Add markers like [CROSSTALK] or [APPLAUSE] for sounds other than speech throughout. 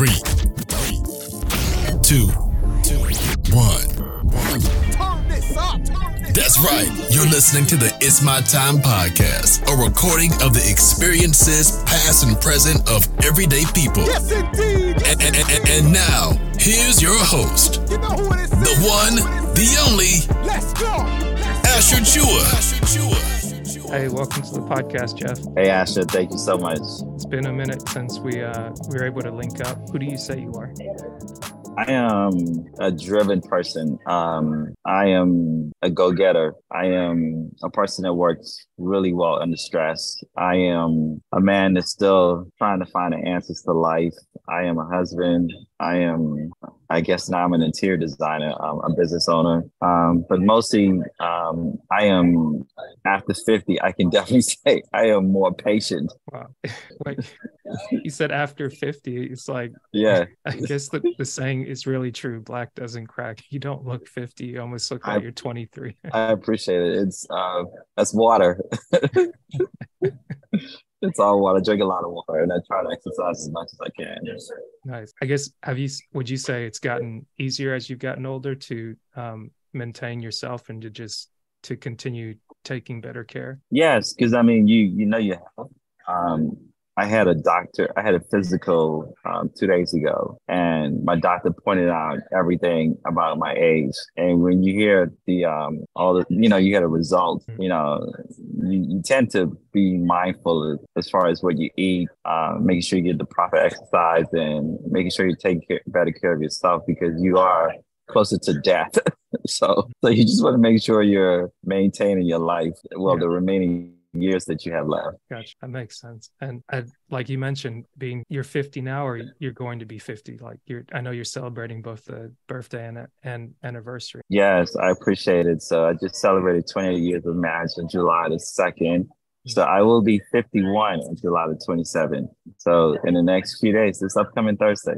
Three, two, one. That's right. You're listening to the It's My Time podcast, a recording of the experiences, past and present, of everyday people. Yes, indeed. And, and, and, and now, here's your host, You know who it is. the one, the only, Let's go. Asher Tchoua. Hey, welcome to the podcast, Jeff. Hey Asha, thank you so much. It's been a minute since we uh, we were able to link up. Who do you say you are? I am a driven person. Um, I am a go-getter. I am a person that works really well under stress. I am a man that's still trying to find the answers to life. I am a husband. I am, I guess now I'm an interior designer, um, a business owner. Um, but mostly, um, I am after 50, I can [LAUGHS] definitely say I am more patient. Wow. [LAUGHS] Wait, you said after 50. It's like, Yeah. [LAUGHS] I guess the, the saying is really true. Black doesn't crack. You don't look 50. You almost look I- like you're 23. I appreciate it. It's uh that's water. It's all water. I drink a lot of water and I try to exercise as much as I can. nice. I guess, have you, would you say it's gotten easier as you've gotten older to um, maintain yourself and to just, to continue taking better care? Yes, because I mean you you know you have. Um I had a doctor, I had a physical um, two days ago, and my doctor pointed out everything about my age. And when you hear the um, all the, you know, you get a result, you know, you, you tend to be mindful of, as far as what you eat, uh, making sure you get the proper exercise, and making sure you take care, better care of yourself because you are closer to death. [LAUGHS] so, so you just want to make sure you're maintaining your life, well, Yeah. the remaining years that you have left. Gotcha. That makes sense. And I, like you mentioned, being you're 50 now, or you're going to be 50. Like you're, I know you're celebrating both the birthday and and anniversary. Yes, I appreciate it. So I just celebrated 28 years of marriage on July the 2nd. So I will be 51 on July the 27th. So in the next few days, this upcoming Thursday.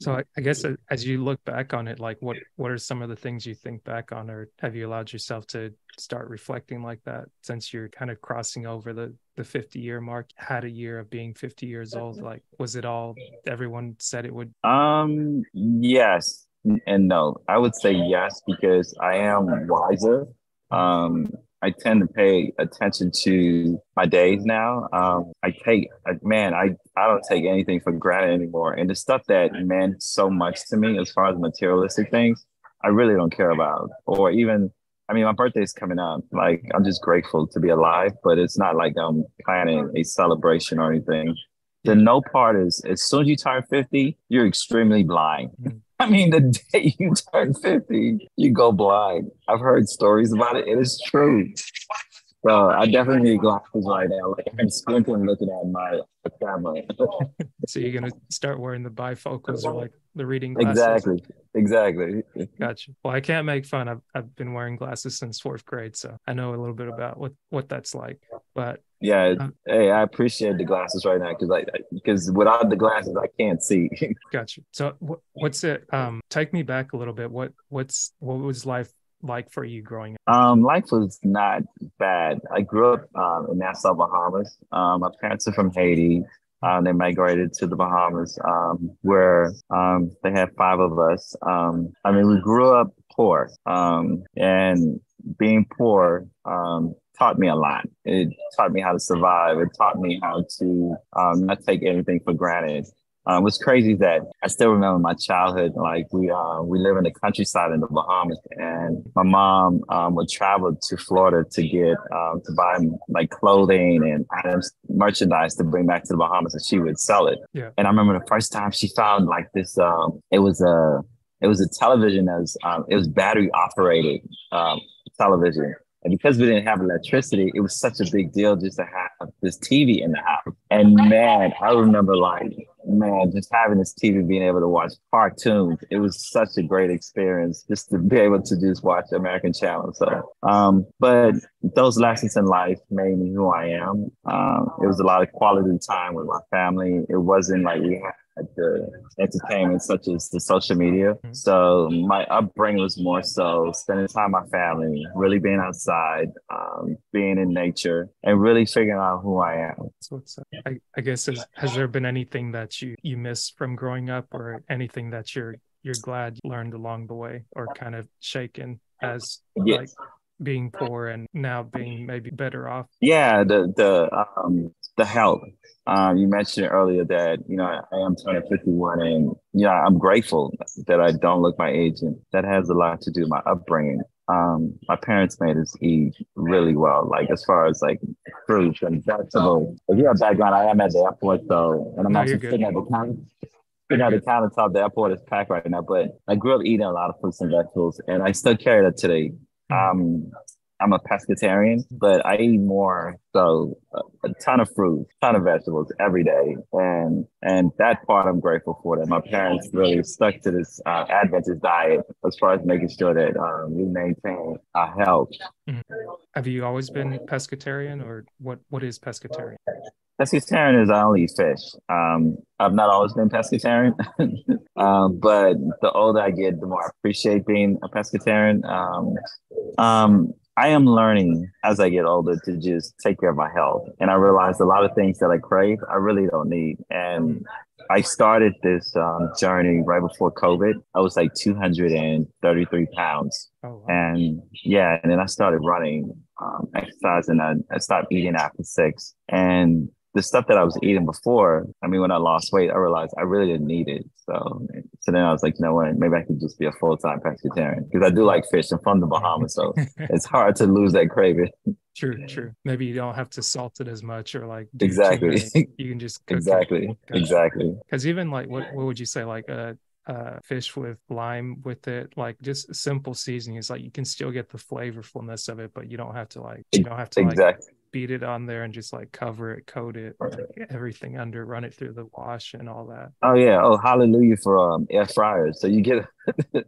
So I, I guess as you look back on it, like what what are some of the things you think back on, or have you allowed yourself to start reflecting like that since you're kind of crossing over the the 50 year mark? Had a year of being 50 years old. Like was it all everyone said it would? Um, yes and no. I would say yes because I am wiser. Um, I tend to pay attention to my days now. Um, I take, I- man, I, I don't take anything for granted anymore. And the stuff that meant so much to me as far as materialistic things, I really don't care about. Or even, I mean, my birthday's coming up. Like, I'm just grateful to be alive, but it's not like I'm planning a celebration or anything. The no part is as soon as you turn 50, you're extremely blind. I mean, the day you turn 50, you go blind. I've heard stories about it. It is true. So I definitely need glasses right now. Like I'm squinting looking at my camera. [LAUGHS] So you're gonna start wearing the bifocals or like the reading glasses. exactly. Exactly. Gotcha. Well, I can't make fun. I've I've been wearing glasses since fourth grade, so I know a little bit about what what that's like. But Yeah. Um, Hey, I appreciate the glasses right now because I because without the glasses I can't see. [LAUGHS] gotcha. So what what's it? Um, take me back a little bit. What what's what was life like for you growing up? Um, life was not bad. I grew up um, in Nassau, Bahamas. Um, my parents are from Haiti. Um, they migrated to the Bahamas, um, where um, they had five of us. Um, I mean, we grew up poor, um, and being poor um, taught me a lot. It taught me how to survive. It taught me how to um, not take anything for granted. Um, what's crazy is that I still remember my childhood. Like we uh, we live in the countryside in the Bahamas, and my mom um, would travel to Florida to get um, to buy like clothing and items, merchandise to bring back to the Bahamas, and she would sell it. Yeah. And I remember the first time she found like this. Um, it was a it was a television that was um, it was battery operated um, television. And because we didn't have electricity, it was such a big deal just to have this TV in the house. And man, I remember like, man, just having this TV, being able to watch cartoons, it was such a great experience just to be able to just watch American Channel. So, um, but those lessons in life made me who I am. Um, it was a lot of quality time with my family. It wasn't like we had the entertainment such as the social media. Mm-hmm. So my upbringing was more so spending time with my family, really being outside, um, being in nature, and really figuring out who I am. So it's, uh, I, I guess has, has there been anything that you you miss from growing up, or anything that you're you're glad you learned along the way, or kind of shaken as yes. like being poor and now being maybe better off? Yeah, the the um the health. Um, you mentioned earlier that you know I am turning 51, and yeah, I'm grateful that I don't look my age, and that has a lot to do with my upbringing. Um, my parents made us eat really well, like as far as like fruits and vegetables. If you have background, I am at the airport, so and I'm no, actually sitting at the counter. Sitting at the countertop, the airport is packed right now. But I grew up eating a lot of fruits and vegetables, and I still carry that today. Um, I'm a pescatarian, but I eat more so a, ton of fruit, ton of vegetables every day, and and that part I'm grateful for. That my parents really stuck to this uh, Adventist diet as far as making sure that um, we maintain our health. Mm-hmm. Have you always been pescatarian, or what? What is pescatarian? Pescatarian is I only eat fish. Um, I've not always been pescatarian, [LAUGHS] um, but the older I get, the more I appreciate being a pescatarian. Um, um, I am learning as I get older to just take care of my health, and I realized a lot of things that I crave, I really don't need. And I started this um, journey right before COVID. I was like 233 pounds, oh, wow. and yeah, and then I started running, um, exercising. I, I stopped eating after six, and the stuff that I was eating before, I mean, when I lost weight, I realized I really didn't need it. So, so then I was like, you know what? Maybe I could just be a full time pescatarian because I do like fish. I'm from the Bahamas, so [LAUGHS] it's hard to lose that craving. True, true. Maybe you don't have to salt it as much or like exactly. You can just exactly, exactly. Because even like, what what would you say? Like a uh, fish with lime with it, like just simple seasoning. It's like you can still get the flavorfulness of it, but you don't have to like you don't have to exactly. like beat it on there and just like cover it, coat it, like everything under, run it through the wash and all that. Oh yeah. Oh hallelujah for um air fryers. So you get a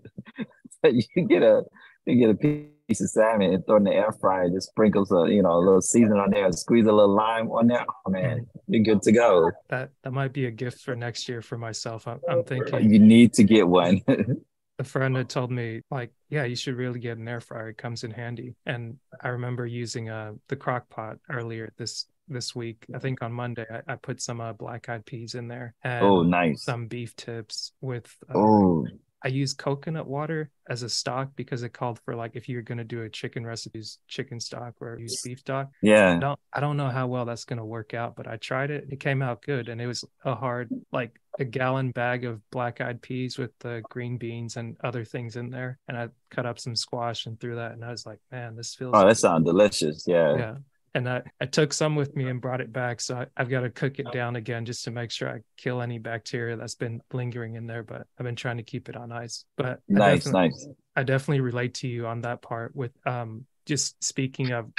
[LAUGHS] you get a you get a piece of salmon and throw it in the air fryer, just sprinkles a you know a little seasoning on there, squeeze a little lime on there. Oh man, you're good to go. That that might be a gift for next year for myself. I'm, I'm thinking you need to get one. [LAUGHS] a friend had told me like yeah you should really get an air fryer it comes in handy and i remember using uh the crock pot earlier this this week i think on monday i, I put some uh, black eyed peas in there oh nice some beef tips with uh, oh I use coconut water as a stock because it called for like if you're gonna do a chicken recipes chicken stock or use beef stock. Yeah. I don't I don't know how well that's gonna work out, but I tried it. It came out good, and it was a hard like a gallon bag of black eyed peas with the green beans and other things in there, and I cut up some squash and threw that, and I was like, man, this feels. Oh, that sounds delicious. Yeah. Yeah and I, I took some with me and brought it back. So I, have got to cook it down again just to make sure I kill any bacteria that's been lingering in there. But I've been trying to keep it on ice. But nice, I nice. I definitely relate to you on that part with um just speaking of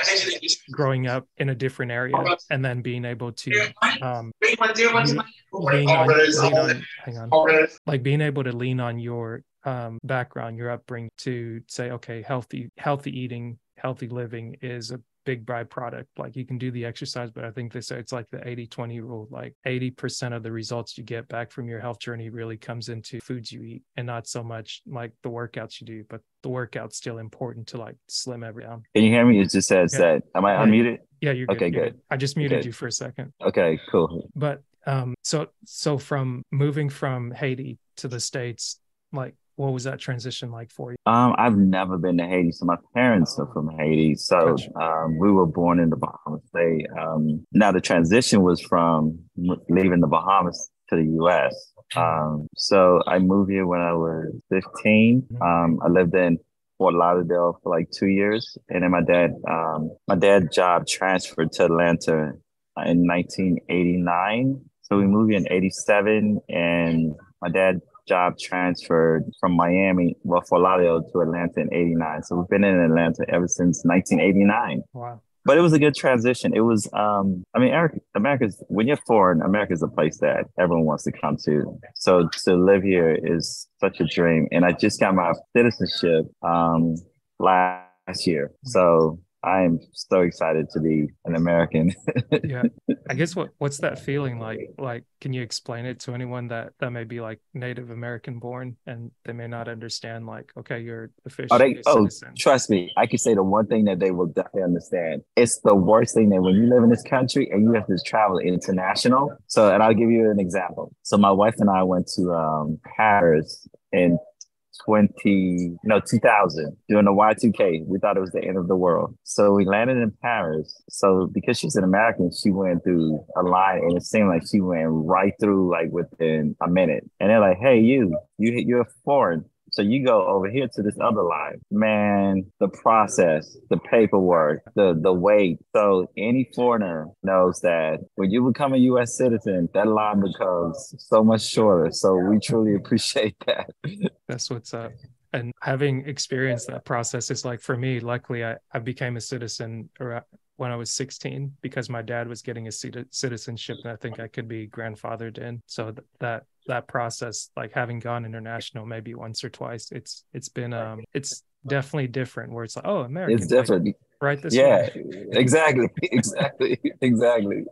growing up in a different area and then being able to um lean on, on, hang on. Like being able to lean on your um, background your upbringing to say okay healthy healthy eating healthy living is a big byproduct. Like you can do the exercise, but I think they say it's like the 80 20 rule. Like 80% of the results you get back from your health journey really comes into foods you eat and not so much like the workouts you do. But the workout's still important to like slim every down. Can you hear me? It just says yeah. that. Am I yeah. unmuted? Yeah, you're good. Okay, you're good. good. I just muted you for a second. Okay, cool. But um, so so from moving from Haiti to the States, like what was that transition like for you? Um, I've never been to Haiti, so my parents are from Haiti. So gotcha. um, we were born in the Bahamas. They um, now the transition was from leaving the Bahamas to the U.S. Um, so I moved here when I was 15. Mm-hmm. Um, I lived in Fort Lauderdale for like two years, and then my dad, um, my dad's job transferred to Atlanta in 1989. So we moved in 87, and my dad job transferred from Miami, well, Fort Lauderdale to Atlanta in 89. So we've been in Atlanta ever since 1989. Wow. But it was a good transition. It was, um, I mean, Eric, America's, when you're foreign, America's a place that everyone wants to come to. So to live here is such a dream. And I just got my citizenship um, last year. So I am so excited to be an American. [LAUGHS] yeah. I guess what what's that feeling like? Like, can you explain it to anyone that that may be like Native American born and they may not understand? Like, okay, you're officially oh, they, oh, trust me, I can say the one thing that they will definitely understand. It's the worst thing that when you live in this country and you have to travel international. So, and I'll give you an example. So, my wife and I went to um, Paris in 20 no 2000 during the y2k we thought it was the end of the world. So we landed in paris. So because she's an american she went through a line and it seemed like she went right through like within a minute. And they're like hey you you you're foreign so you go over here to this other line. Man, the process, the paperwork, the the wait. So any foreigner knows that when you become a US citizen, that line becomes so much shorter. So we truly appreciate [LAUGHS] that. That's what's up. And having experienced that process, it's like for me, luckily I, I became a citizen when I was 16 because my dad was getting a citizenship and I think I could be grandfathered in. So th- that that process, like having gone international maybe once or twice, it's it's been um it's definitely different where it's like oh American, it's different. Like, right this yeah way. exactly [LAUGHS] exactly exactly.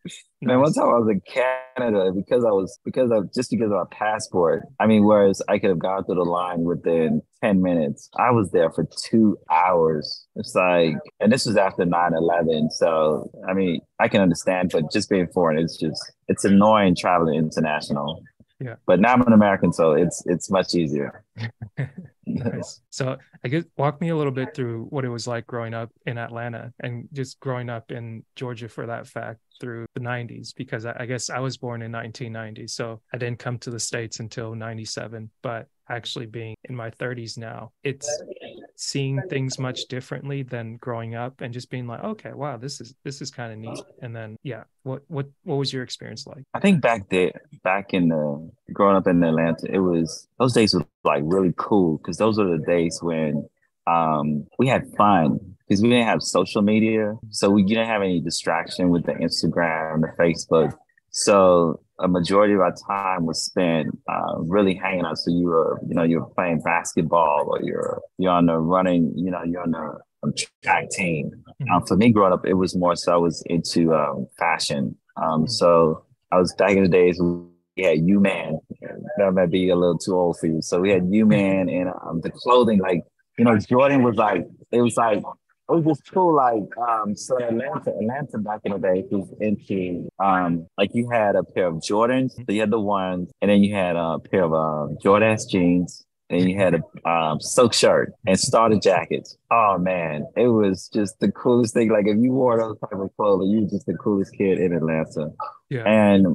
Man one time i was in canada because i was because of just because of my passport. I mean whereas i could have gone through the line within 10 minutes. I was there for two hours. It's like and this was after 9-11 so i mean i can understand but just being foreign it's just it's annoying traveling international. Yeah. But now i'm an american so it's it's much easier [LAUGHS] nice. So I guess walk me a little bit through what it was like growing up in Atlanta and just growing up in Georgia for that fact through the 90s because I, guess I was born in 1990 so I didn't come to the states until 97 but actually being in my 30s now it's seeing things much differently than growing up and just being like okay wow this is this is kind of neat. And then yeah what what what was your experience like? I think back there back in the growing up in atlanta it was those days were like really cool because those were the days when um we had fun because we didn't have social media so we didn't have any distraction with the instagram and the facebook so a majority of our time was spent uh, really hanging out. So you were, you know, you're playing basketball or you're you're on the running, you know, you're on the um, track team. Mm-hmm. Um, for me, growing up, it was more so I was into um, fashion. Um, mm-hmm. so I was back in the days we had U Man. That might be a little too old for you. So we had U Man and um, the clothing, like you know, Jordan was like it was like it was just cool. Like, um, so Atlanta, Atlanta back in the day was into, um, like you had a pair of Jordans, so you had the ones, and then you had a pair of uh, Jordan jeans, and you had a um, silk shirt and starter jackets. Oh man, it was just the coolest thing. Like if you wore those type of clothes, you were just the coolest kid in Atlanta. Yeah. And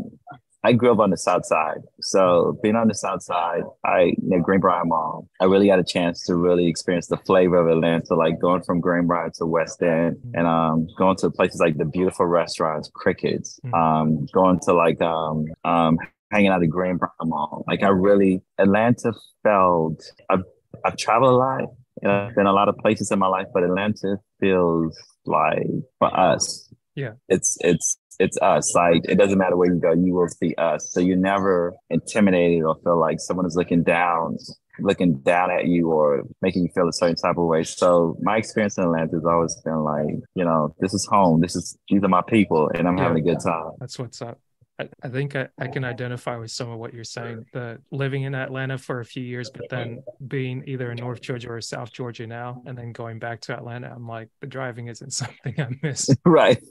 I grew up on the South Side. So being on the South Side, I near Greenbriar Mall, I really got a chance to really experience the flavor of Atlanta, like going from Greenbriar to West End mm-hmm. and um, going to places like the beautiful restaurants, Crickets, mm-hmm. um, going to like um, um, hanging out at Greenbriar Mall. Like I really, Atlanta felt, I've, I've traveled a lot and I've been a lot of places in my life, but Atlanta feels like for us. Yeah. It's, it's, it's us. Like it doesn't matter where you go, you will see us. So you're never intimidated or feel like someone is looking down, looking down at you or making you feel a certain type of way. So my experience in Atlanta has always been like, you know, this is home. This is these are my people, and I'm yeah, having a good time. That's what's up. I, I think I, I can identify with some of what you're saying. The living in Atlanta for a few years, but then being either in North Georgia or South Georgia now, and then going back to Atlanta, I'm like, the driving isn't [LAUGHS] something I miss. [LAUGHS] right.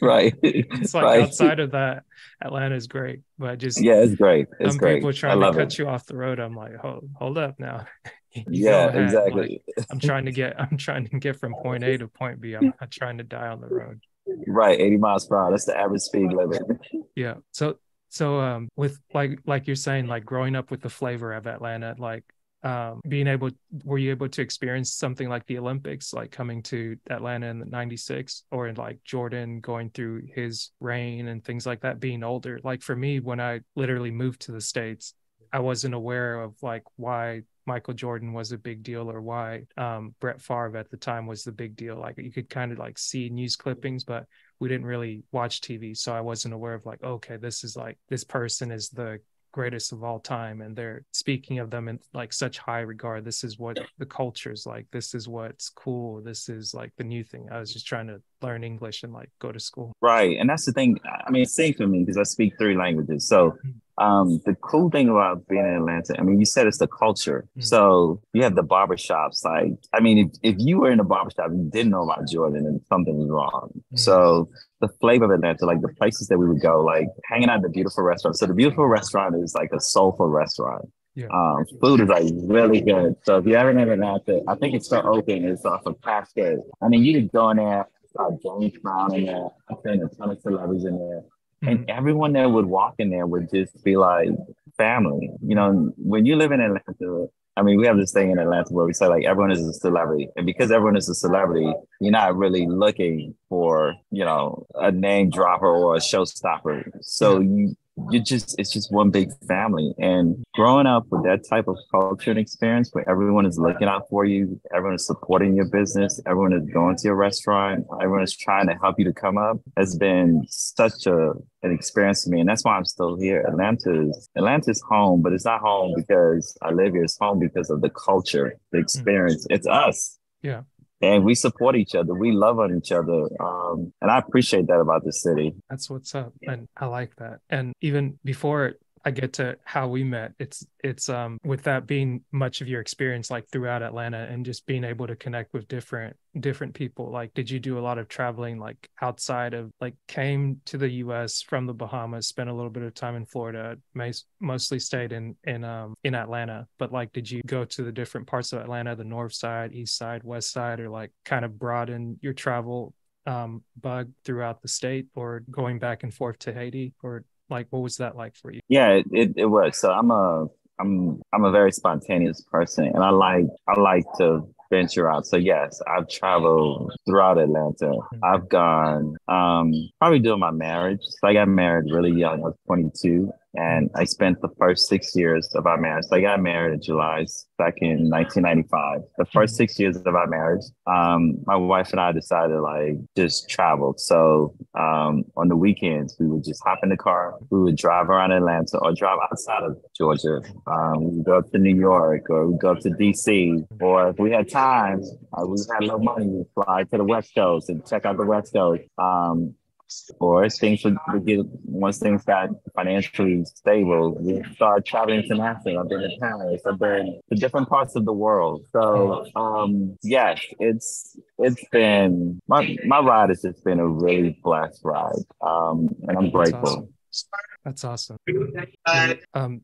Right. it's like right. outside of that, Atlanta is great. But just yeah, it's great. It's some great. people trying to cut it. you off the road. I'm like, hold hold up now. [LAUGHS] yeah, exactly. Like, I'm trying to get I'm trying to get from point A to point B. I'm not trying to die on the road. Right, 80 miles per hour. That's the average speed limit. [LAUGHS] yeah. So so um with like like you're saying, like growing up with the flavor of Atlanta, like um being able were you able to experience something like the Olympics, like coming to Atlanta in the 96 or in like Jordan going through his reign and things like that, being older? Like for me, when I literally moved to the States, I wasn't aware of like why Michael Jordan was a big deal or why um, Brett Favre at the time was the big deal. Like you could kind of like see news clippings, but we didn't really watch TV, so I wasn't aware of like, okay, this is like this person is the greatest of all time and they're speaking of them in like such high regard. This is what the culture's like. This is what's cool. This is like the new thing. I was just trying to learn english and like go to school. Right and that's the thing. I mean it's safe for me because i speak three languages so mm-hmm. Um, the cool thing about being in Atlanta, I mean, you said it's the culture. Mm-hmm. So you have the barbershops. Like, I mean, if, if you were in a barbershop and you didn't know about Jordan, then something was wrong. Mm-hmm. So the flavor of Atlanta, like the places that we would go, like hanging out at the beautiful restaurant. So the beautiful restaurant is like a soulful restaurant. Yeah. Um, food is like really good. So if you ever in Atlanta, I think it's still open. It's off of Cascade. I mean, you could go in there, uh, James Brown in there. I've seen a ton of celebrities in there. And mm-hmm. everyone that would walk in there would just be like family. You know, when you live in Atlanta, I mean, we have this thing in Atlanta where we say like everyone is a celebrity, and because everyone is a celebrity, you're not really looking for you know a name dropper or a showstopper. So you you just it's just one big family. And growing up with that type of culture and experience where everyone is looking out for you everyone is supporting your business everyone is going to your restaurant everyone is trying to help you to come up has been such a an experience for me. And that's why i'm still here. Atlanta is atlanta's home but it's not home because i live here. It's home because of the culture the mm. experience. It's us. Yeah and we support each other. We love on each other. Um, and I appreciate that about the city. That's what's up. And I like that. And even before I get to how we met. It's it's um with that being much of your experience like throughout Atlanta and just being able to connect with different different people. Like did you do a lot of traveling like outside of like came to the US from the Bahamas, spent a little bit of time in Florida, mostly stayed in in um in Atlanta, but like did you go to the different parts of Atlanta, the north side, east side, west side or like kind of broaden your travel um bug throughout the state or going back and forth to Haiti or like what was that like for you yeah it, it, it was so i'm a i'm i'm a very spontaneous person and i like i like to venture out. So yes, I've traveled throughout Atlanta. Mm-hmm. I've gone um probably doing my marriage. So I got married really young. I was 22 and I spent the first six years of our marriage. So I got married in July back in 1995. The first six years of our marriage, um, my wife and I decided like just travel. So um, on the weekends, we would just hop in the car. We would drive around Atlanta or drive outside of Georgia. Um, we would go up to New York or we would go up to DC. Or if we had time, uh, we had no money, we'd fly to the West Coast and check out the West Coast. Um, or things would, would get once things got financially stable, we started traveling internationally. I've been to Paris, I've been to different parts of the world. So um yes, it's it's been my my ride has just been a really blessed ride. Um and I'm grateful. That's awesome. Um,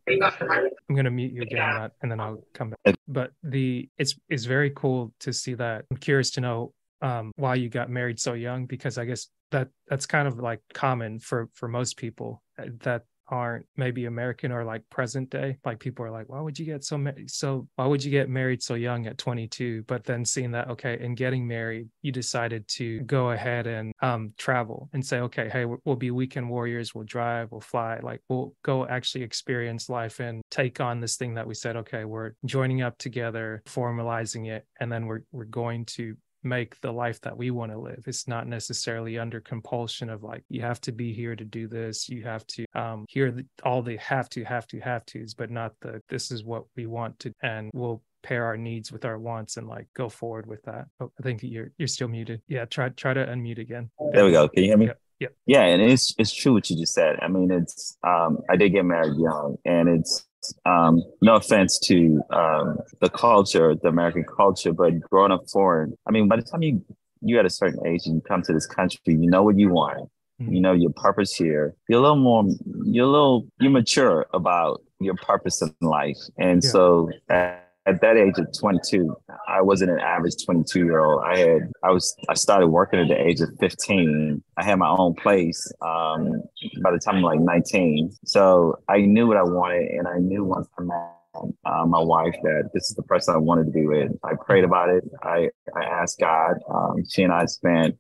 I'm gonna mute you again, and then I'll come back. But the it's it's very cool to see that. I'm curious to know um, why you got married so young because I guess that that's kind of like common for for most people uh, that aren't maybe American or like present day. Like people are like, why would you get so ma- so why would you get married so young at 22? But then seeing that okay, in getting married, you decided to go ahead and um travel and say, okay, hey, we'll be weekend warriors. We'll drive, we'll fly, like we'll go actually experience life and take on this thing that we said, okay, we're joining up together, formalizing it, and then we're we're going to make the life that we want to live. It's not necessarily under compulsion of like, you have to be here to do this. You have to um, hear the, all the have to, have to, have tos, but not the this is what we want to, and we'll pair our needs with our wants and like go forward with that. Oh, I think you're you're still muted. Yeah, try try to unmute again. There we go. Can you hear me? Yep. Yep. Yeah, and it's it's true what you just said. I mean, it's um I did get married young and it's um, no offense to um, the culture, the American culture, but growing up foreign, I mean, by the time you you at a certain age and you come to this country, you know what you want. Mm-hmm. You know your purpose here. You're a little more. You're a little. you're mature about your purpose in life, and yeah. so. Uh, at that age of 22, I wasn't an average 22 year old. I had, I was, I started working at the age of 15. I had my own place um, by the time I'm like 19. So I knew what I wanted, and I knew once I met uh, my wife that this is the person I wanted to be with. I prayed about it. I, I asked God. Um, she and I spent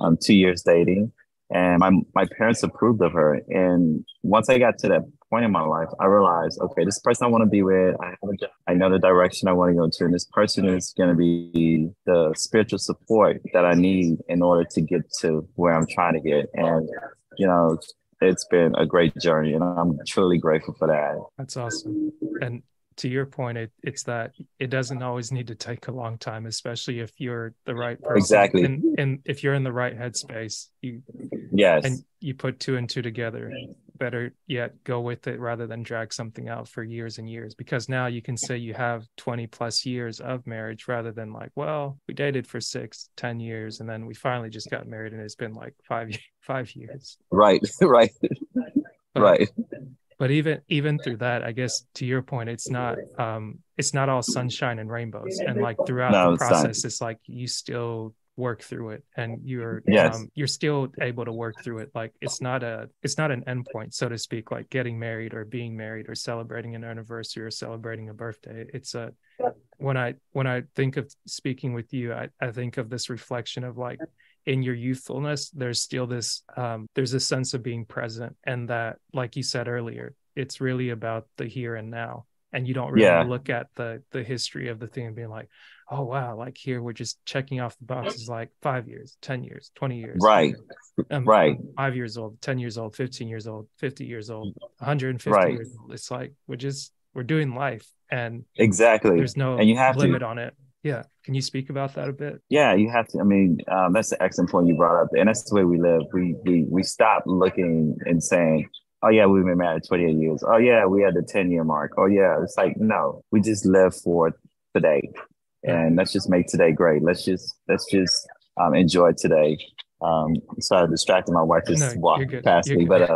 um, two years dating, and my my parents approved of her. And once I got to that point in my life, I realized, okay, this person I want to be with, I have a job, I know the direction I want to go to, and this person is going to be the spiritual support that I need in order to get to where I'm trying to get. And you know, it's been a great journey, and I'm truly grateful for that. That's awesome. And to your point, it, it's that it doesn't always need to take a long time, especially if you're the right person. Exactly. And, and if you're in the right headspace, you yes, and you put two and two together. Better yet, go with it rather than drag something out for years and years. Because now you can say you have 20 plus years of marriage rather than like, well, we dated for six, ten years, and then we finally just got married, and it's been like five [LAUGHS] five years. Right, [LAUGHS] right, But- right. but even even through that i guess to your point it's not um it's not all sunshine and rainbows and like throughout No, the it's process it's like you still work through it and you're Yes. um, you're still able to work through it like it's not a it's not an endpoint so to speak like getting married or being married or celebrating an anniversary or celebrating a birthday it's a when i when i think of speaking with you i, I think of this reflection of like in your youthfulness there's still this um, there's a sense of being present and that like you said earlier it's really about the here and now and you don't really Yeah. look at the the history of the thing and being like oh wow like here we're just checking off the boxes like five years ten years 20 years Right, um, right. five years old 10 years old 15 years old 50 years old 150 Right. years old it's like we're just we're doing life and Exactly. there's no And you have to. limit on it yeah can you speak about that a bit Yeah, you have to. I mean, um, that's an excellent point you brought up, and that's the way we live. We we we stop looking and saying, "Oh yeah, we've been married twenty eight years. Oh yeah, we had the ten year mark. Oh yeah." It's like no, we just live for today, and let's just make today great. Let's just let's just um, enjoy today. Um, sorry, I distracted my wife just No, walked past You're me, good.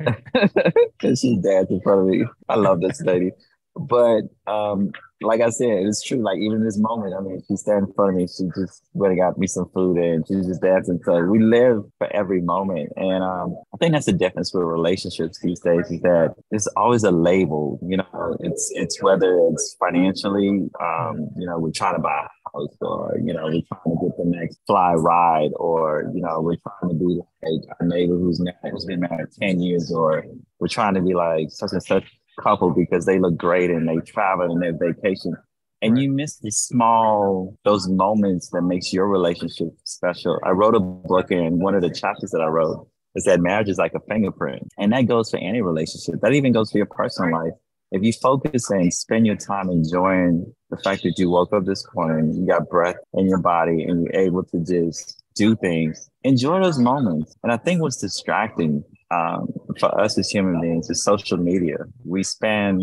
but uh, [LAUGHS] [LAUGHS] she's dancing in front of me. I love this lady. But um, like I said, it's true. Like even this moment, I mean, she's standing in front of me. She just went and got me some food, and she's just dancing. So we live for every moment, and um, I think that's the difference with relationships these days. Is that there's always a label. You know, it's it's whether it's financially, um, you know, we're trying to buy a house, or you know, we're trying to get the next fly ride, or you know, we're trying to be like a neighbor who's married, who's been married ten years, or we're trying to be like such and such couple because they look great and they travel and they vacation. And you miss the small those moments that makes your relationship special. I wrote a book and one of the chapters that i wrote is that marriage is like a fingerprint. And that goes for any relationship. That even goes for your personal life. If you focus and spend your time enjoying the fact that you woke up this morning you got breath in your body and you're able to just do things enjoy those moments. And i think what's distracting um, for us as human beings is social media. We spend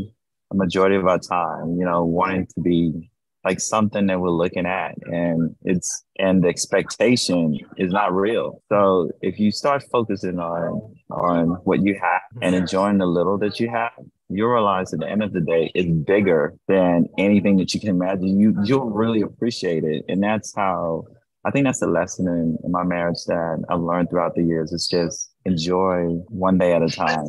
a majority of our time, you know, wanting to be like something that we're looking at and it's and the expectation is not real. So if you start focusing on on what you have and enjoying the little that you have, you realize at the end of the day it's bigger than anything that you can imagine. You you'll really appreciate it. And that's how I think that's the lesson in, in my marriage that I've learned throughout the years. It's just enjoy one day at a time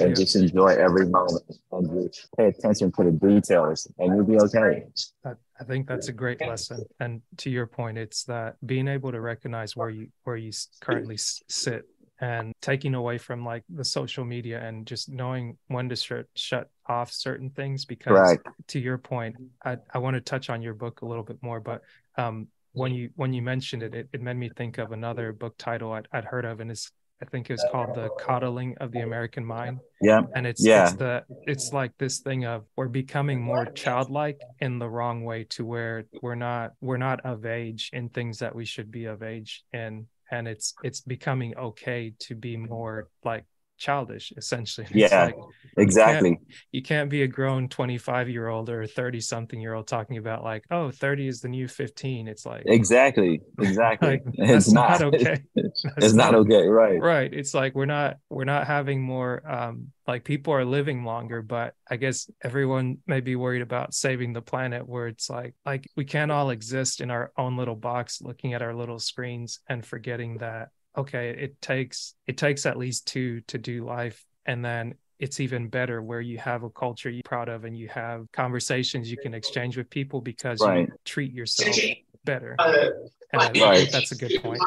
and Yeah. just enjoy every moment and just pay attention to the details and you'll be okay. I, think that's a great lesson. And to your point, it's that being able to recognize where you where you currently sit and taking away from like the social media and just knowing when to shut shut off certain things. Because Right. to your point, I, I want to touch on your book a little bit more, but um, when you when you mentioned it, it, it made me think of another book title I'd, I'd heard of, and it's I think it was called The Coddling of the American Mind Yeah. and it's Yeah. it's the it's like this thing of we're becoming more childlike in the wrong way to where we're not we're not of age in things that we should be of age in and it's it's becoming okay to be more like childish essentially [LAUGHS] It's Yeah. like Exactly. you can't be a grown 25 year old or 30 something year old talking about like oh 30 is the new 15 it's like Exactly. [LAUGHS] Exactly. like, it's not, not okay [LAUGHS] it's That's not okay. Right. right it's like we're not we're not having more um like people are living longer but i guess everyone may be worried about saving the planet where it's like like we can't all exist in our own little box looking at our little screens and forgetting that okay it takes it takes at least two to do life and then it's even better where you have a culture you're proud of and you have conversations you can exchange with people because Right. you treat yourself better [LAUGHS] and I Right. that's a good point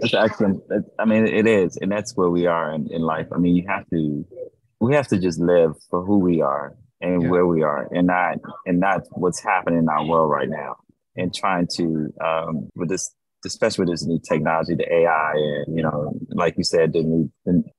That's excellent. I mean, it is, and that's where we are in, in life. I mean, you have to, we have to just live for who we are and Yeah. where we are, and not and not what's happening in our world right now. And trying to, um, with this especially with this new technology, the AI, and you know, like you said, the new,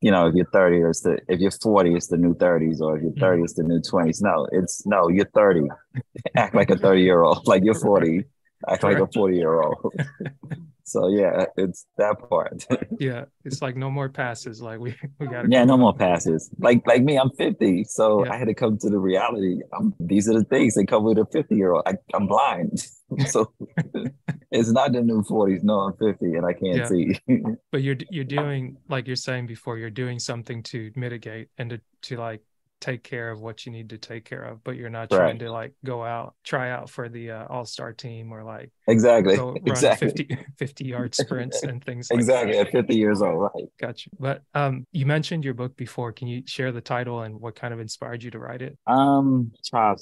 you know, if you're 30 it's the, if you're 40, it's the new 30s, or if you're mm-hmm. 30, it's the new 20s. No, it's no, you're 30. [LAUGHS] Act like a 30 year old, [LAUGHS] like you're 40. Act like a 40 year old. [LAUGHS] So yeah, it's that part. yeah, it's like no more passes. Like we we got. Yeah, no more passes. Like like me, I'm 50, so yeah. I had to come to the reality. I'm, these are the things that come with a 50 year old. I, am blind, [LAUGHS] so it's not the new 40s. No, I'm 50 and I can't yeah. see. [LAUGHS] but you're you're doing like you're saying before. You're doing something to mitigate and to to like take care of what you need to take care of, but you're not right. trying to like go out, try out for the uh, all star team or like exactly, [LAUGHS] exactly 50, 50 yard sprints and things exactly like at 50 years old. Right. Gotcha. But um, you mentioned your book before. Can you share the title and what kind of inspired you to write it? Um, uh,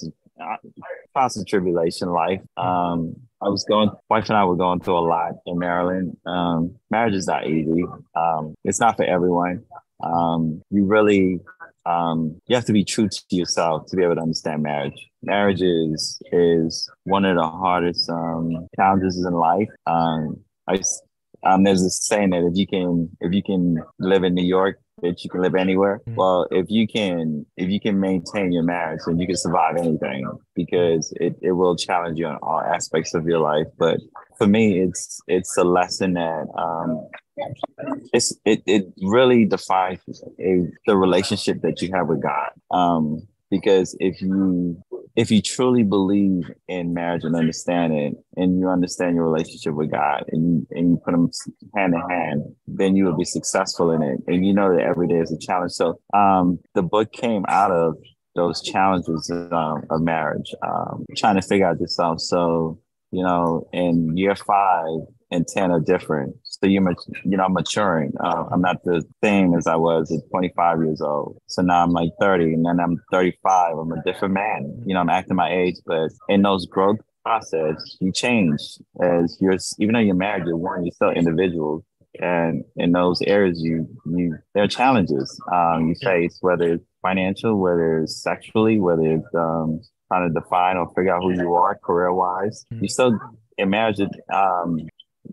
trials and tribulation life. Um, I was going, wife and I were going through a lot in Maryland. Um, marriage is not easy. Um, it's not for everyone. Um, you really um, you have to be true to yourself to be able to understand marriage. Marriage is is one of the hardest um, challenges in life. Um, I um, there's a saying that if you can if you can live in New York, that you can live anywhere. Mm-hmm. Well, if you can if you can maintain your marriage, then you can survive anything because it, it will challenge you on all aspects of your life. But for me, it's it's a lesson that um, it's it it really defines a, the relationship that you have with God. Um, because if you if you truly believe in marriage and understand it, and you understand your relationship with God, and you, and you put them hand in hand, then you will be successful in it. And you know that every day is a challenge. So um, the book came out of those challenges um, of marriage, um, trying to figure out yourself. So you know, in year five and ten are different so you you know, I'm maturing. Uh, I'm not the same as I was at 25 years old. So now I'm like 30, and then I'm 35. I'm a different man. You know, I'm acting my age, but in those growth process, you change as you're. Even though you're married, you're one. You're still individuals, and in those areas, you you there are challenges um, you face, whether it's financial, whether it's sexually, whether it's um, trying to define or figure out who you are career wise. You still in marriage, um,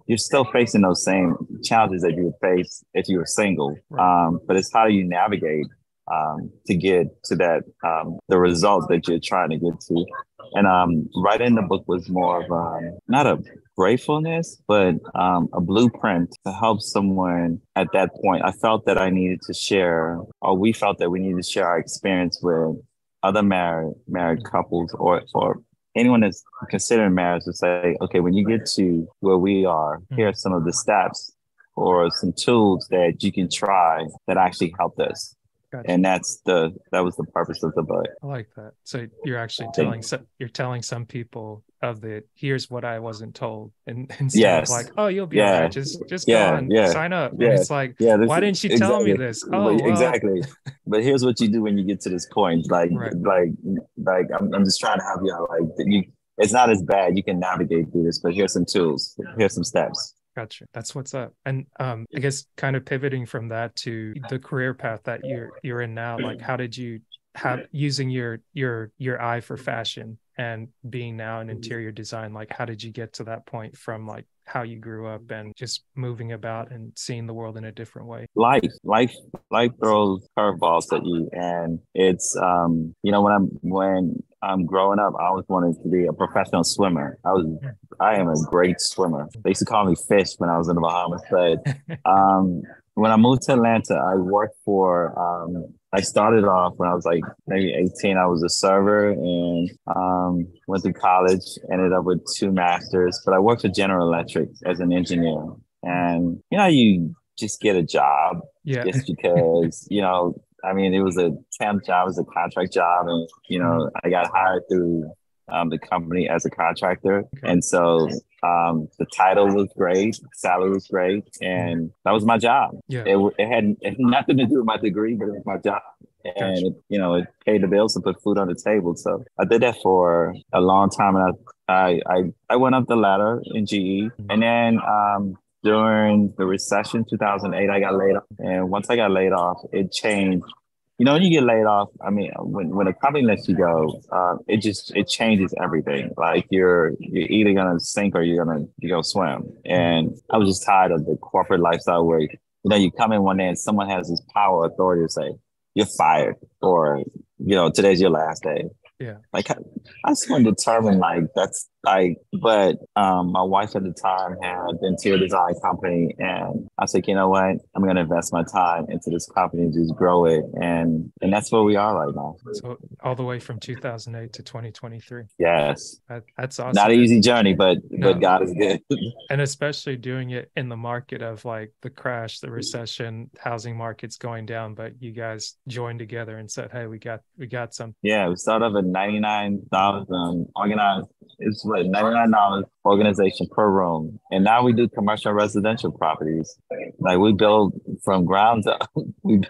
you're still facing those same challenges that you would face if you were single. Um, but it's how you navigate um, to get to that um, the result that you're trying to get to. And um, writing the book was more of um, not a gratefulness, but um, a blueprint to help someone at that point. I felt that I needed to share, or we felt that we needed to share our experience with other married married couples or or anyone that's considering marriage to say, okay, when you get to where we are, mm-hmm. here are some of the steps or some tools that you can try that actually helped us. Gotcha. And that's the that was the purpose of the book. I like that. So you're actually telling some you're telling some people of the here's what I wasn't told, and [LAUGHS] instead yes. of like oh you'll be yeah. right, just just yeah. go on, yeah. sign up. Yeah. And it's like yeah, why didn't you exactly. tell me this? Oh well. exactly. [LAUGHS] but here's what you do when you get to this point, like right. like like I'm, I'm just trying to help you out. Like you, it's not as bad. You can navigate through this, but here's some tools. Here's some steps. Gotcha. That's what's up. And um, I guess kind of pivoting from that to the career path that you're you're in now, like how did you have using your your your eye for fashion and being now in interior design, like how did you get to that point from like how you grew up and just moving about and seeing the world in a different way? Life, life, life throws curveballs at you, and it's um, you know when I'm when I'm growing up, I always wanted to be a professional swimmer. I was, I am a great swimmer. They used to call me Fish when I was in the Bahamas. But [LAUGHS] um, when I moved to Atlanta, I worked for. Um, I started off when I was like maybe 18. I was a server and um, went to college. Ended up with two masters, but I worked for General Electric as an engineer. And you know, you just get a job yeah. just because you know I mean, it was a temp job, it was a contract job, and you know, I got hired through um, the company as a contractor, okay. and so um, the title was great, salary was great, and that was my job. Yeah. It, it, had, it, had, nothing to do with my degree, but it was my job. And gotcha. you know, it paid the bills and put food on the table. So I did that for a long time, and I I I, I went up the ladder in GE, mm-hmm. and then um, during the recession 2008 i got laid off and once i got laid off it changed you know, when you get laid off, I mean, when, when a company lets you go, uh, it just it changes everything. Like you're you're either gonna sink or you're gonna you go swim. And I was just tired of the corporate lifestyle where you know you come in one day and someone has this power authority to say you're fired or you know today's your last day. Yeah. Like I, I just want to determine like that's like, but um, my wife at the time had the interior design company, and I said, you know what, I'm going to invest my time into this company and just grow it, and and that's where we are right now. So all the way from 2008 to 2023. Yes, that, that's awesome. Not an easy journey, but no. but God is good. [LAUGHS] and especially doing it in the market of like the crash, the recession, housing markets going down, but you guys joined together and said, hey, we got we got some. Yeah, we started off at 99,000 organized. It's what $99 organization per room. And now we do commercial residential properties. Like we build from ground up. [LAUGHS] we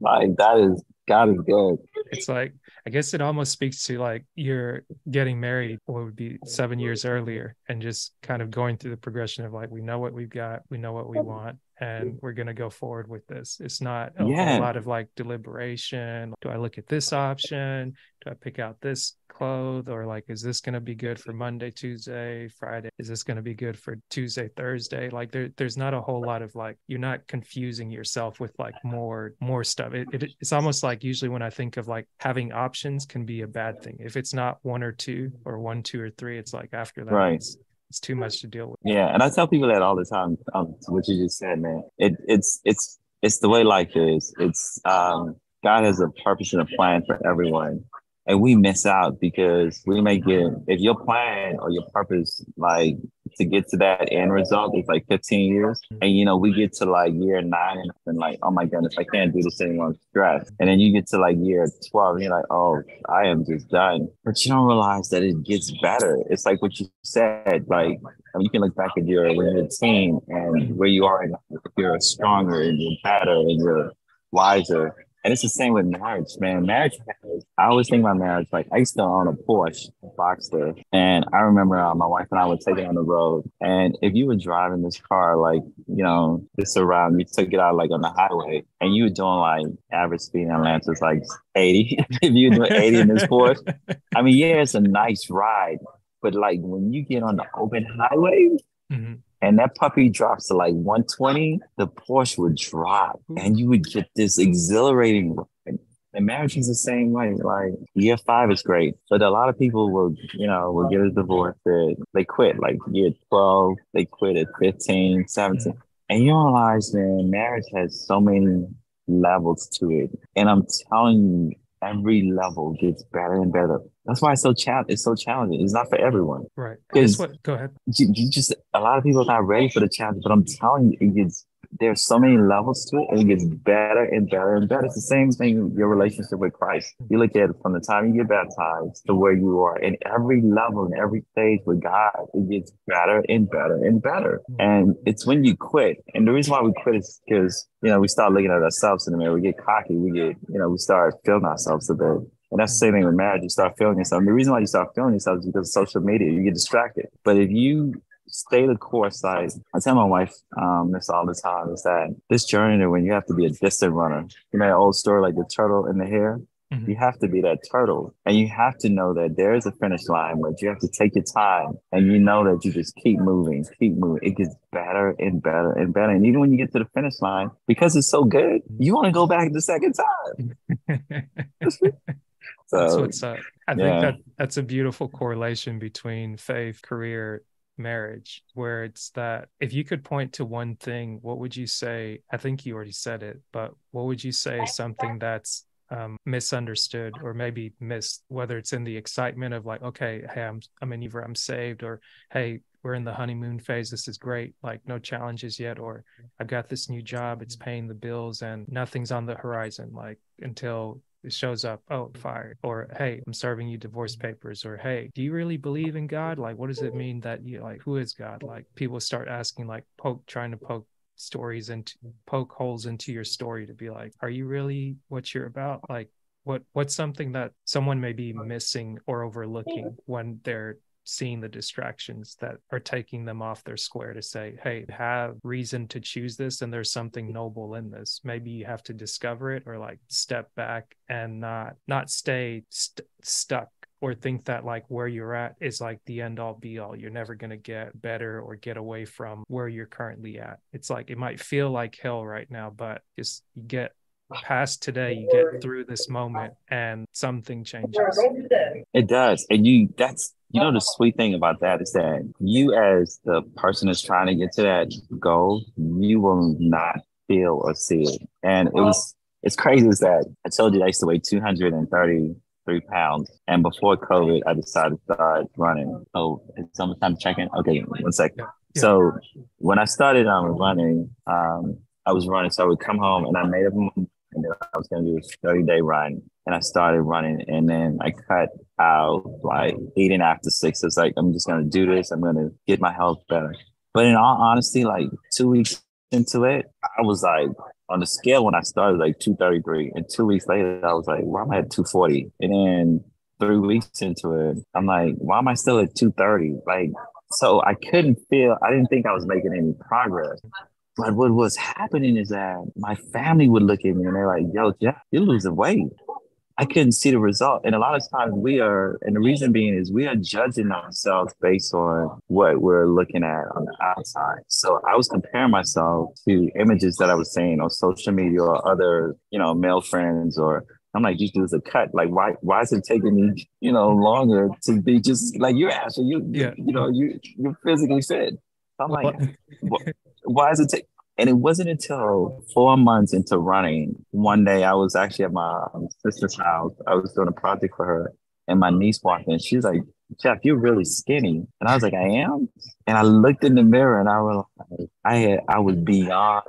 like that is God is good. It's like I guess it almost speaks to like you're getting married what would be seven years earlier and just kind of going through the progression of like we know what we've got, we know what we want, and we're going to go forward with this. It's not a, yeah. a, lot of like deliberation. Do I look at this option? Do I pick out this clothes? Or like, is this going to be good for Monday, Tuesday, Friday? Is this going to be good for Tuesday, Thursday? Like there, there's not a whole lot of like, you're not confusing yourself with like more, more stuff. It, it, it's almost like usually when I think of like having options can be a bad thing. If it's not one or two or one, two or three, it's like after that, right. it's, it's too much to deal with. Yeah, and I tell people that all the time. Um, what you just said, man. It it's it's it's the way life is. It's um, God has a purpose and a plan for everyone, and we miss out because we may get if your plan or your purpose like to get to that end result is like 15 years and you know we get to like year nine and, and like oh my goodness i can't do this anymore i'm stressed. And then you get to like year 12 and you're like oh i am just done. But you don't realize that it gets better. It's like what you said like I mean, you can look back at your when you're a teen and where you are and you're stronger and you're better and you're wiser and it's the same with marriage, man. Marriage I always think about marriage. Like I used to own a Porsche Boxster. And I remember uh, my wife and I would take it on the road. And if you were driving this car, like, you know, this around, you took it out like on the highway and you were doing like average speed in Atlanta is like 80. [LAUGHS] if you were doing 80 in this Porsche, [LAUGHS] I mean, yeah, it's a nice ride. But like when you get on the open highway, mm-hmm and that puppy drops to like 120, the Porsche would drop mm-hmm. and you would get this exhilarating ride. And marriage is the same way. Like year five is great, but a lot of people will, you know, will get a divorce. They quit like year 12, they quit at 15, 17. Mm-hmm. And you realize, man, marriage has so many levels to it. And I'm telling you, every level gets better and better. That's why it's so challenge. It's so challenging. It's not for everyone. Right. Because go ahead. You, you just a lot of people are not ready for the challenge. But I'm telling you, it gets there's so many levels to it and it gets better and better and better. It's the same thing your relationship with Christ. You look at it from the time you get baptized to where you are in every level and every stage with God, it gets better and better and better. Mm-hmm. And it's when you quit. And the reason why we quit is because, you know, we start looking at ourselves in the mirror. We get cocky. We get, you know, we start feeling ourselves a bit. And that's the same thing with marriage. You start feeling yourself. And the reason why you start feeling yourself is because of social media. You get distracted. But if you stay the course. I, I tell my wife um, this all the time is that this journey when you have to be a distant runner. You know, that old story like the turtle and the hare. Mm-hmm. You have to be that turtle and you have to know that there is a finish line, but you have to take your time and you know that you just keep moving, keep moving. It gets better and better and better. And even when you get to the finish line, because it's so good, you want to go back the second time. [LAUGHS] so, that's what's up. I yeah. think that that's a beautiful correlation between faith, career, marriage where it's that if you could point to one thing what would you say? I think you already said it but what would you say is something that's um, misunderstood or maybe missed whether it's in the excitement of like okay hey i'm i'm in either i'm saved or hey we're in the honeymoon phase this is great like no challenges yet or i've got this new job it's paying the bills and nothing's on the horizon like until it shows up, oh, fired, or hey, I'm serving you divorce papers, or hey, do you really believe in God? Like, what does it mean that you like, who is God? Like, people start asking, like, poke, trying to poke stories and poke holes into your story to be like, are you really what you're about? Like, what what's something that someone may be missing or overlooking when they're seeing the distractions that are taking them off their square to say, hey, have reason to choose this and there's something noble in this. Maybe you have to discover it or like step back and not not stay st- stuck or think that like where you're at is like the end all be all. You're never going to get better or get away from where you're currently at. It's like it might feel like hell right now, but just you get past today, you get through this moment and something changes. It does. And you that's you know the sweet thing about that is that you as the person that's trying to get to that goal, you will not feel or see it. And it was it's crazy is that I told you I used to weigh 233 pounds. And before COVID, I decided to start running. Oh, it's almost time checking. Okay, one second. So when I started um, running, um, I was running. So I would come home and I made up and then I was gonna do a 30 day run. And I started running and then I cut out like eating after six. It's like I'm just gonna do this, I'm gonna get my health better. But in all honesty, like two weeks into it, I was like on the scale when I started like 233. And two weeks later, I was like, why am I at 240? And then three weeks into it, I'm like, why am I still at 230? Like, so I couldn't feel, I didn't think I was making any progress. But what was happening is that my family would look at me and they're like, yo, Jeff, you're losing weight. I couldn't see the result. And a lot of times we are, and the reason being is we are judging ourselves based on what we're looking at on the outside. So I was comparing myself to images that I was seeing on social media or other, you know, male friends or I'm like, these dudes are cut. Like, why why is it taking me, you know, longer to be just like you're actually you yeah. you know, you you're physically fit. I'm like, why is it take? And it wasn't until four months into running, one day I was actually at my sister's house. I was doing a project for her, and my niece walked in. She's like, Jeff, you're really skinny. And I was like, I am. And I looked in the mirror and I realized I had I was beyond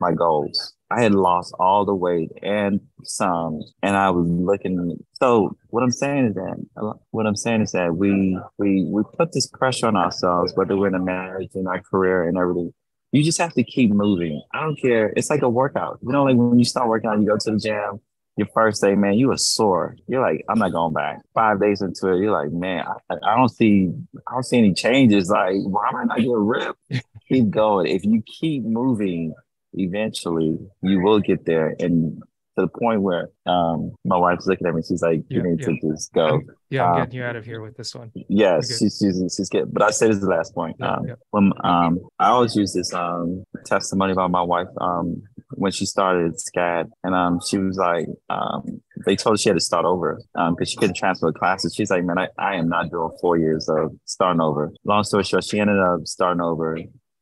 my goals. I had lost all the weight and some, and I was looking. So what I'm saying is that what I'm saying is that we we we put this pressure on ourselves, whether we're in a marriage, in our career, and everything. You just have to keep moving. I don't care. It's like a workout. You know, like when you start working out, you go to the gym. Your first day, man, you are sore. You're like, I'm not going back. Five days into it, you're like, man, I, I don't see, I don't see any changes. Like, why am I not getting ripped? [LAUGHS] keep going. If you keep moving, eventually you will get there and to the point where um, my wife's looking at me. She's like, "You yeah, need yeah. to just go." I'm, yeah, I'm um, getting you out of here with this one. Yes, she's, she's she's good. But I say this is the last point. Yeah, um, when um, I always use this um, testimony about my wife um, when she started SCAD, and um, she was like, um, they told her she had to start over um, because she couldn't transfer classes. She's like, man, I, I am not doing four years of starting over. Long story short, she ended up starting over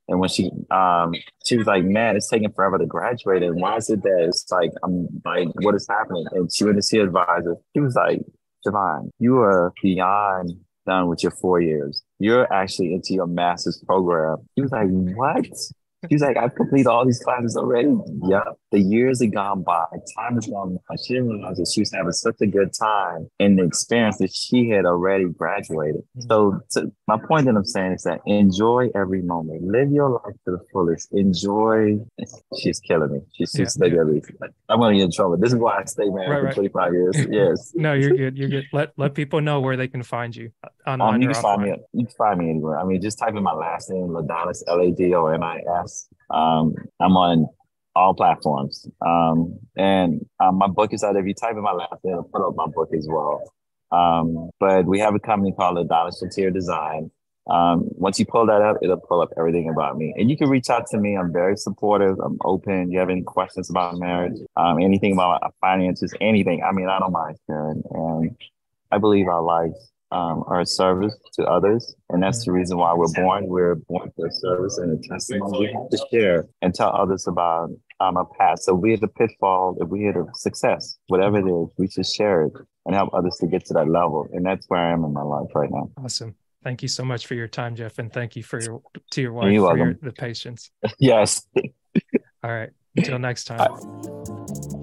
and when she um she was like, Man, it's taking forever to graduate. And why is it that it's like I'm like, what is happening? And she went to see advisor. She was like, Javon, you are beyond done with your four years. You're actually into your master's program. He was like, What? She's like, I've completed all these classes already. Yep. The years have gone by. Time has gone by. She didn't realize that she was having such a good time in the experience that she had already graduated. Mm-hmm. So, so my point that I'm saying is that enjoy every moment. Live your life to the fullest. Enjoy. She's killing me. She's she's yeah, yeah. I'm going to get in trouble. This is why I stay married right, for right. 25 years. [LAUGHS] Yes. no, you're good. You're good. Let let people know where they can find you. Online um, you can find me. You can find me anywhere. I mean, just type in my last name, Ladonis, L A D O N I S um, I'm on all platforms. Um, and um, my book is out. If you type in my last name, it'll put up my book as well. Um, but we have a company called Adonis Interior Design. Um, once you pull that up, it'll pull up everything about me. And you can reach out to me. I'm very supportive. I'm open. You have any questions about marriage, um, anything about finances, anything. I mean, I don't mind sharing. And I believe our lives um, our service to others. And that's the reason why we're born. We're born for service and a testimony we have to share and tell others about um, our past. So we hit a pitfall, if we hit a success, whatever it is, we should share it and help others to get to that level. And that's where I am in my life right now. Awesome. Thank you so much for your time, Jeff, and thank you for your to your wife for your, the patience. [LAUGHS] yes. All right. Until next time.